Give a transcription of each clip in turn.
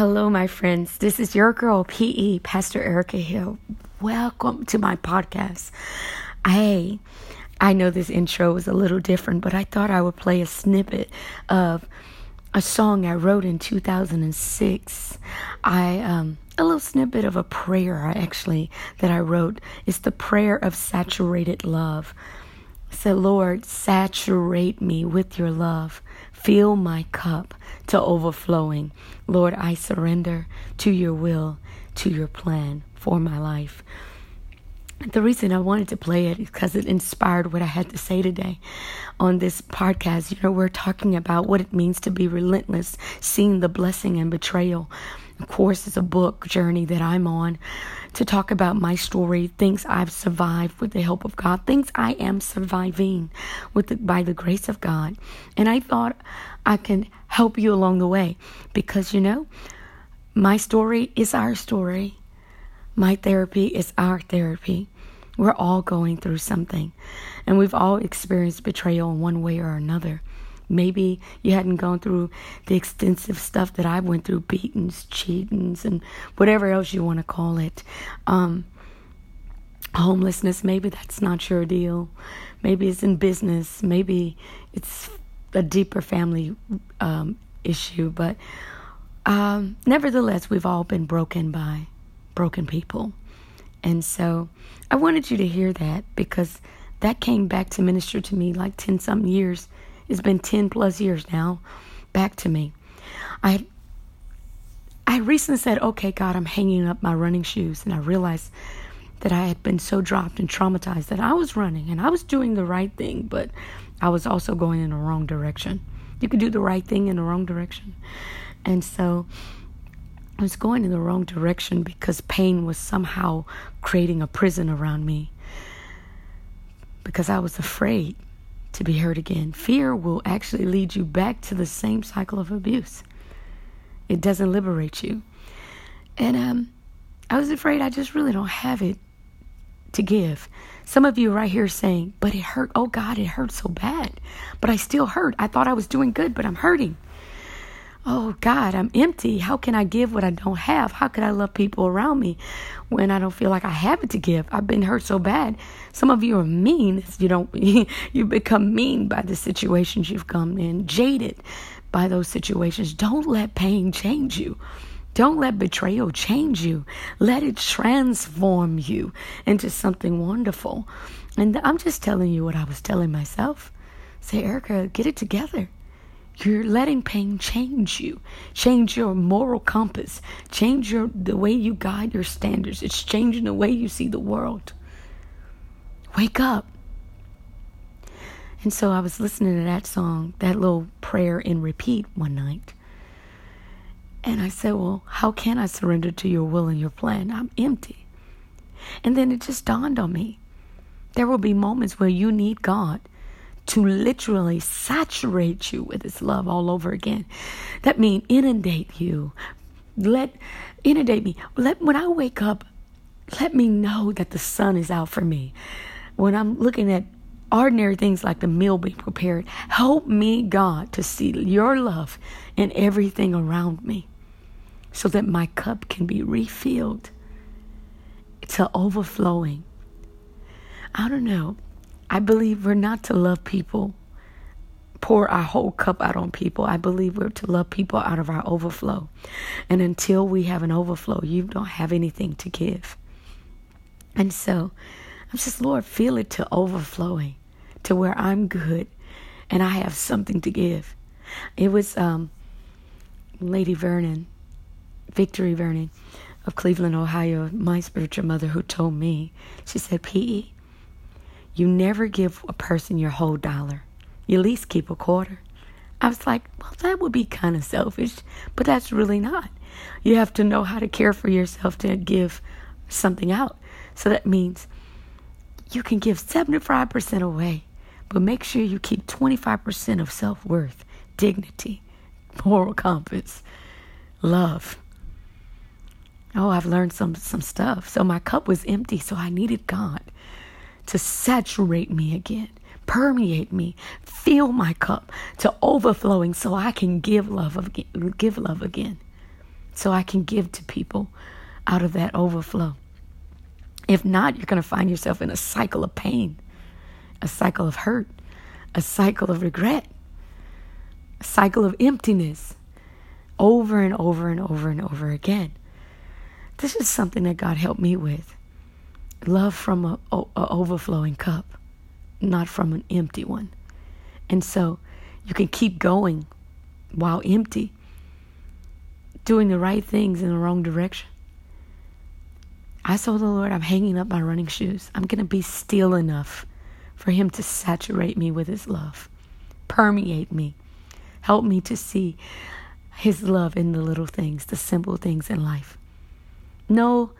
Hello, my friends. This is your girl, PE, Pastor Erica Hill. Welcome to my podcast. Hey, I know this intro was a little different, but I thought I would play a snippet of a song I wrote in 2006. I, um, a little snippet of a prayer actually that I wrote. It's the prayer of saturated love. Say, Lord, saturate me with your love. Fill my cup to overflowing. Lord, I surrender to your will, to your plan for my life. The reason I wanted to play it is because it inspired what I had to say today on this podcast. You know, we're talking about what it means to be relentless, seeing the blessing and betrayal. Of course, it's a book journey that I'm on to talk about my story, things I've survived with the help of God, things I am surviving with the, by the grace of God. And I thought I can help you along the way because you know, my story is our story. My therapy is our therapy. We're all going through something, and we've all experienced betrayal in one way or another. Maybe you hadn't gone through the extensive stuff that I went through beatings, cheatings, and whatever else you want to call it. Um, homelessness, maybe that's not your deal. Maybe it's in business. Maybe it's a deeper family um, issue. But um, nevertheless, we've all been broken by broken people. And so I wanted you to hear that because that came back to minister to me like 10 something years it's been 10 plus years now back to me. I I recently said, "Okay, God, I'm hanging up my running shoes." And I realized that I had been so dropped and traumatized that I was running and I was doing the right thing, but I was also going in the wrong direction. You could do the right thing in the wrong direction. And so I was going in the wrong direction because pain was somehow creating a prison around me. Because I was afraid to be hurt again. Fear will actually lead you back to the same cycle of abuse. It doesn't liberate you. And um, I was afraid I just really don't have it to give. Some of you right here saying, but it hurt. Oh God, it hurt so bad. But I still hurt. I thought I was doing good, but I'm hurting. Oh God, I'm empty. How can I give what I don't have? How could I love people around me when I don't feel like I have it to give? I've been hurt so bad. Some of you are mean. You don't you become mean by the situations you've come in, jaded by those situations. Don't let pain change you. Don't let betrayal change you. Let it transform you into something wonderful. And I'm just telling you what I was telling myself. Say, Erica, get it together. You're letting pain change you, change your moral compass, change your the way you guide your standards. It's changing the way you see the world. Wake up. And so I was listening to that song, that little prayer in repeat one night. And I said, Well, how can I surrender to your will and your plan? I'm empty. And then it just dawned on me. There will be moments where you need God to literally saturate you with his love all over again. That means inundate you. Let inundate me. Let when I wake up, let me know that the sun is out for me. When I'm looking at ordinary things like the meal being prepared, help me, God, to see your love in everything around me so that my cup can be refilled to overflowing. I don't know. I believe we're not to love people, pour our whole cup out on people. I believe we're to love people out of our overflow. And until we have an overflow, you don't have anything to give. And so I'm just, Lord, feel it to overflowing to where I'm good and I have something to give. It was um, Lady Vernon, Victory Vernon of Cleveland, Ohio, my spiritual mother, who told me, she said, P.E., you never give a person your whole dollar. You at least keep a quarter. I was like, well, that would be kind of selfish, but that's really not. You have to know how to care for yourself to give something out. So that means you can give 75% away, but make sure you keep 25% of self worth, dignity, moral compass, love. Oh, I've learned some, some stuff. So my cup was empty, so I needed God to saturate me again, permeate me, fill my cup to overflowing so I can give love again, give love again. so I can give to people out of that overflow. If not, you're going to find yourself in a cycle of pain, a cycle of hurt, a cycle of regret, a cycle of emptiness over and over and over and over again. This is something that God helped me with. Love from a, a, overflowing cup, not from an empty one. And so you can keep going while empty, doing the right things in the wrong direction. I told the Lord, I'm hanging up my running shoes. I'm going to be still enough for Him to saturate me with His love, permeate me, help me to see His love in the little things, the simple things in life. No,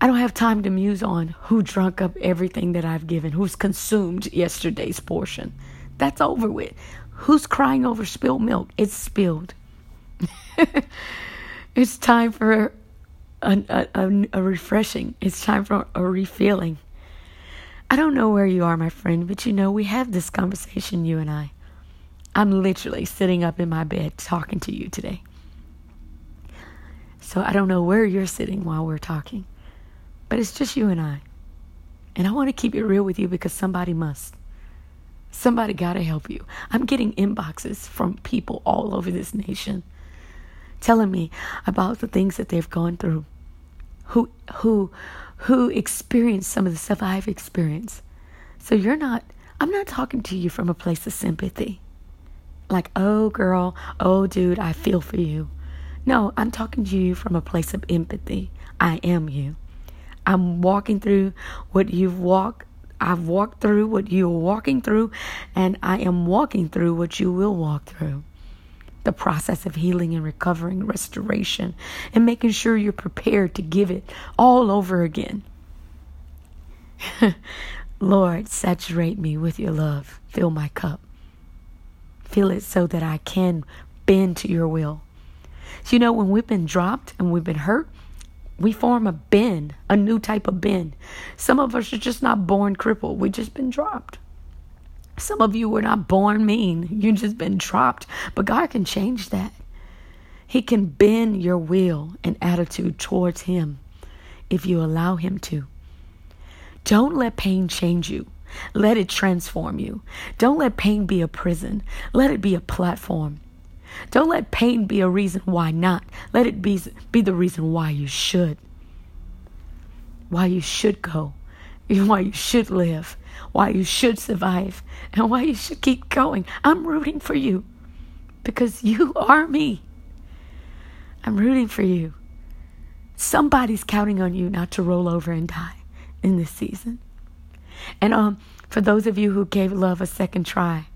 I don't have time to muse on who drunk up everything that I've given, who's consumed yesterday's portion. That's over with. Who's crying over spilled milk? It's spilled. it's time for a, a, a, refreshing. It's time for a refilling. I don't know where you are, my friend, but you know, we have this conversation, you and I. I'm literally sitting up in my bed talking to you today. So I don't know where you're sitting while we're talking, but it's just you and I. And I want to keep it real with you because somebody must. Somebody got to help you. I'm getting inboxes from people all over this nation telling me about the things that they've gone through. Who who who experienced some of the stuff I've experienced. So you're not I'm not talking to you from a place of sympathy. Like, "Oh girl, oh dude, I feel for you." No, I'm talking to you from a place of empathy. I am you. I'm walking through what you've walked I've walked through what you're walking through, and I am walking through what you will walk through. The process of healing and recovering, restoration, and making sure you're prepared to give it all over again. Lord, saturate me with your love. Fill my cup. Fill it so that I can bend to your will. So, you know, when we've been dropped and we've been hurt, we form a bend, a new type of bend. Some of us are just not born crippled. We've just been dropped. Some of you were not born mean. You've just been dropped. But God can change that. He can bend your will and attitude towards Him if you allow Him to. Don't let pain change you. Let it transform you. Don't let pain be a prison. Let it be a platform. Don't let pain be a reason why not. Let it be, be the reason why you should. Why you should go. Why you should live. Why you should survive. And why you should keep going. I'm rooting for you because you are me. I'm rooting for you. Somebody's counting on you not to roll over and die in this season. And um, for those of you who gave love a second try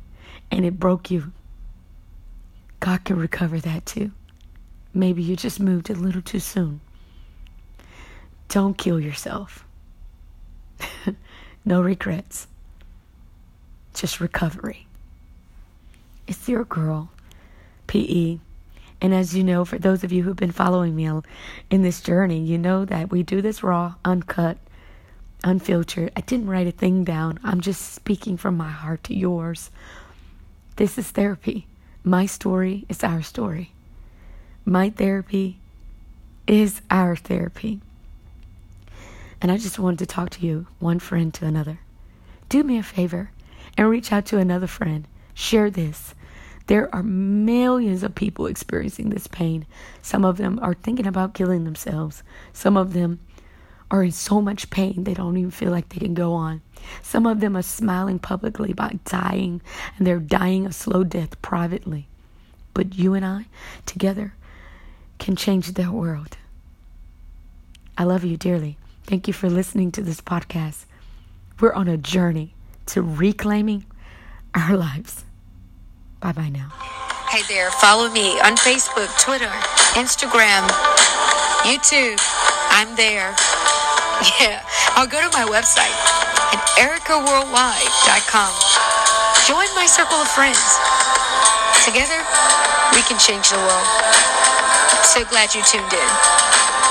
and it broke you, God can recover that too. Maybe you just moved a little too soon. Don't kill yourself. no regrets. Just recovery. It's your girl, PE. And as you know, for those of you who've been following me in this journey, you know that we do this raw, uncut, unfiltered. I didn't write a thing down. I'm just speaking from my heart to yours. This is therapy. My story is our story. My therapy is our therapy. And I just wanted to talk to you, one friend to another. Do me a favor and reach out to another friend. Share this. There are millions of people experiencing this pain. Some of them are thinking about killing themselves. Some of them are in so much pain they don't even feel like they can go on. Some of them are smiling publicly about dying, and they're dying a slow death privately. But you and I, together, can change their world. I love you dearly. Thank you for listening to this podcast. We're on a journey to reclaiming our lives. Bye bye now. Hey there, follow me on Facebook, Twitter, Instagram, YouTube. I'm there. Yeah, I'll go to my website at ericaworldwide.com. Join my circle of friends. Together, we can change the world. So glad you tuned in.